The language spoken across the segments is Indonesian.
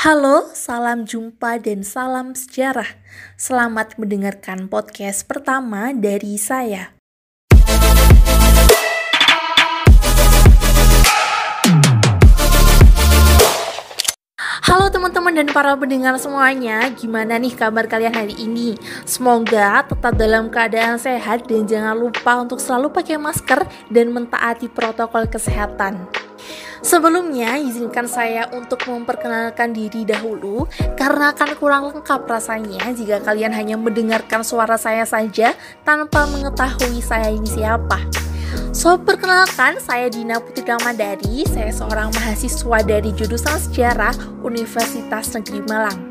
Halo, salam jumpa dan salam sejarah. Selamat mendengarkan podcast pertama dari saya. Halo teman-teman dan para pendengar semuanya, gimana nih kabar kalian hari ini? Semoga tetap dalam keadaan sehat dan jangan lupa untuk selalu pakai masker dan mentaati protokol kesehatan. Sebelumnya, izinkan saya untuk memperkenalkan diri dahulu karena akan kurang lengkap rasanya jika kalian hanya mendengarkan suara saya saja tanpa mengetahui saya ini siapa. So, perkenalkan, saya Dina Putri Ramadari, saya seorang mahasiswa dari jurusan Sejarah Universitas Negeri Malang.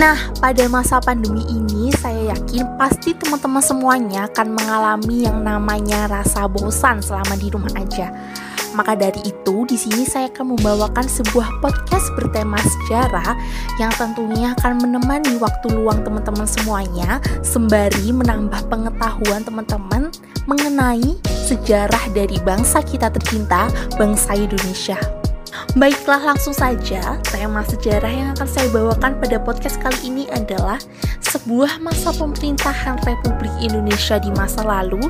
Nah, pada masa pandemi ini saya yakin pasti teman-teman semuanya akan mengalami yang namanya rasa bosan selama di rumah aja. Maka dari itu, di sini saya akan membawakan sebuah podcast bertema sejarah yang tentunya akan menemani waktu luang teman-teman semuanya sembari menambah pengetahuan teman-teman mengenai sejarah dari bangsa kita tercinta, bangsa Indonesia. Baiklah langsung saja, tema sejarah yang akan saya bawakan pada podcast kali ini adalah sebuah masa pemerintahan Republik Indonesia di masa lalu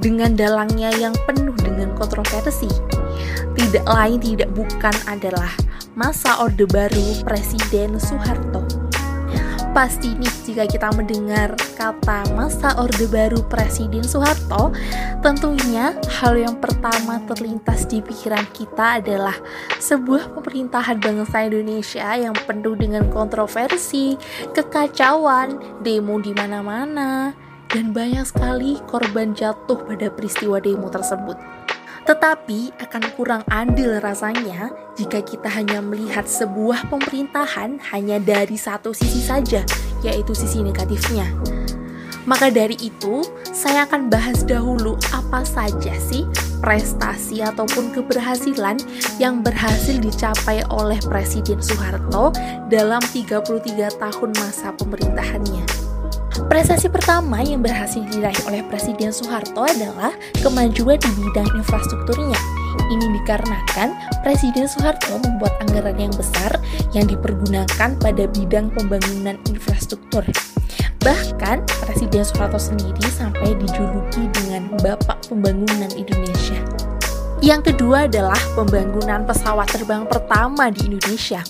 dengan dalangnya yang penuh dengan kontroversi. Tidak lain tidak bukan adalah masa Orde Baru Presiden Soeharto. Pasti nih jika kita mendengar kata masa Orde Baru Presiden Soeharto, tentunya hal yang pertama terlintas di pikiran kita adalah sebuah pemerintahan bangsa Indonesia yang penuh dengan kontroversi, kekacauan, demo di mana-mana, dan banyak sekali korban jatuh pada peristiwa demo tersebut. Tetapi akan kurang adil rasanya jika kita hanya melihat sebuah pemerintahan hanya dari satu sisi saja, yaitu sisi negatifnya. Maka dari itu, saya akan bahas dahulu apa saja sih prestasi ataupun keberhasilan yang berhasil dicapai oleh Presiden Soeharto dalam 33 tahun masa pemerintahannya. Prestasi pertama yang berhasil diraih oleh Presiden Soeharto adalah kemajuan di bidang infrastrukturnya. Ini dikarenakan Presiden Soeharto membuat anggaran yang besar yang dipergunakan pada bidang pembangunan infrastruktur. Bahkan Presiden Soeharto sendiri sampai dijuluki dengan Bapak Pembangunan Indonesia. Yang kedua adalah pembangunan pesawat terbang pertama di Indonesia.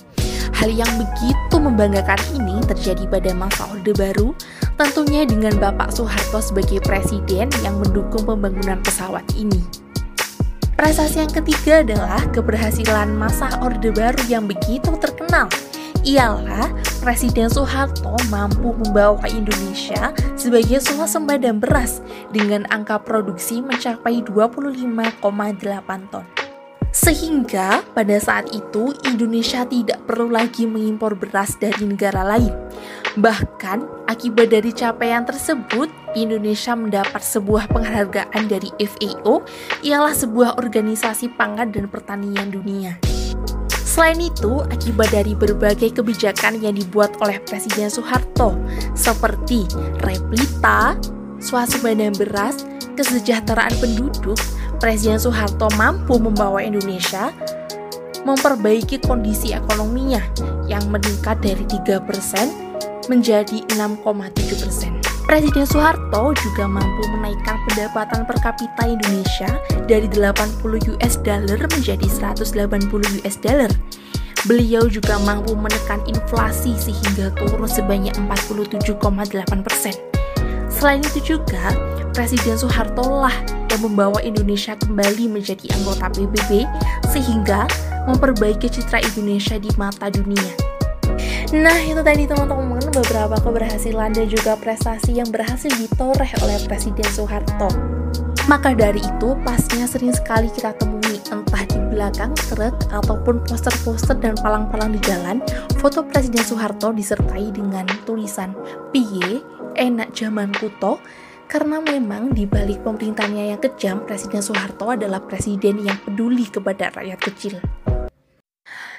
Hal yang begitu membanggakan ini terjadi pada masa Orde Baru, tentunya dengan Bapak Soeharto sebagai presiden yang mendukung pembangunan pesawat ini. Prestasi yang ketiga adalah keberhasilan masa Orde Baru yang begitu terkenal. Ialah Presiden Soeharto mampu membawa Indonesia sebagai swasembada beras dengan angka produksi mencapai 25,8 ton. Sehingga pada saat itu Indonesia tidak perlu lagi mengimpor beras dari negara lain. Bahkan akibat dari capaian tersebut, Indonesia mendapat sebuah penghargaan dari FAO, ialah sebuah organisasi pangan dan pertanian dunia. Selain itu, akibat dari berbagai kebijakan yang dibuat oleh Presiden Soeharto, seperti replita, swasembada beras, kesejahteraan penduduk, Presiden Soeharto mampu membawa Indonesia memperbaiki kondisi ekonominya yang meningkat dari 3% menjadi 6,7%. Presiden Soeharto juga mampu menaikkan pendapatan per kapita Indonesia dari 80 US dollar menjadi 180 US dollar. Beliau juga mampu menekan inflasi sehingga turun sebanyak 47,8 persen. Selain itu juga, Presiden Soeharto lah yang membawa Indonesia kembali menjadi anggota PBB sehingga memperbaiki citra Indonesia di mata dunia. Nah itu tadi teman-teman beberapa keberhasilan dan juga prestasi yang berhasil ditoreh oleh Presiden Soeharto. Maka dari itu pastinya sering sekali kita temui entah di belakang truk ataupun poster-poster dan palang-palang di jalan foto Presiden Soeharto disertai dengan tulisan Piye enak zaman kuto karena memang di balik pemerintahnya yang kejam, Presiden Soeharto adalah presiden yang peduli kepada rakyat kecil.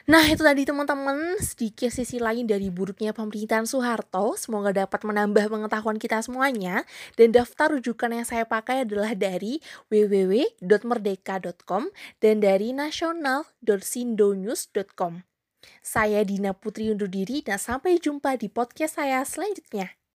Nah itu tadi teman-teman. Sedikit sisi lain dari buruknya pemerintahan Soeharto. Semoga dapat menambah pengetahuan kita semuanya. Dan daftar rujukan yang saya pakai adalah dari www.merdeka.com Dan dari nasional.sindonews.com Saya Dina Putri undur diri dan sampai jumpa di podcast saya selanjutnya.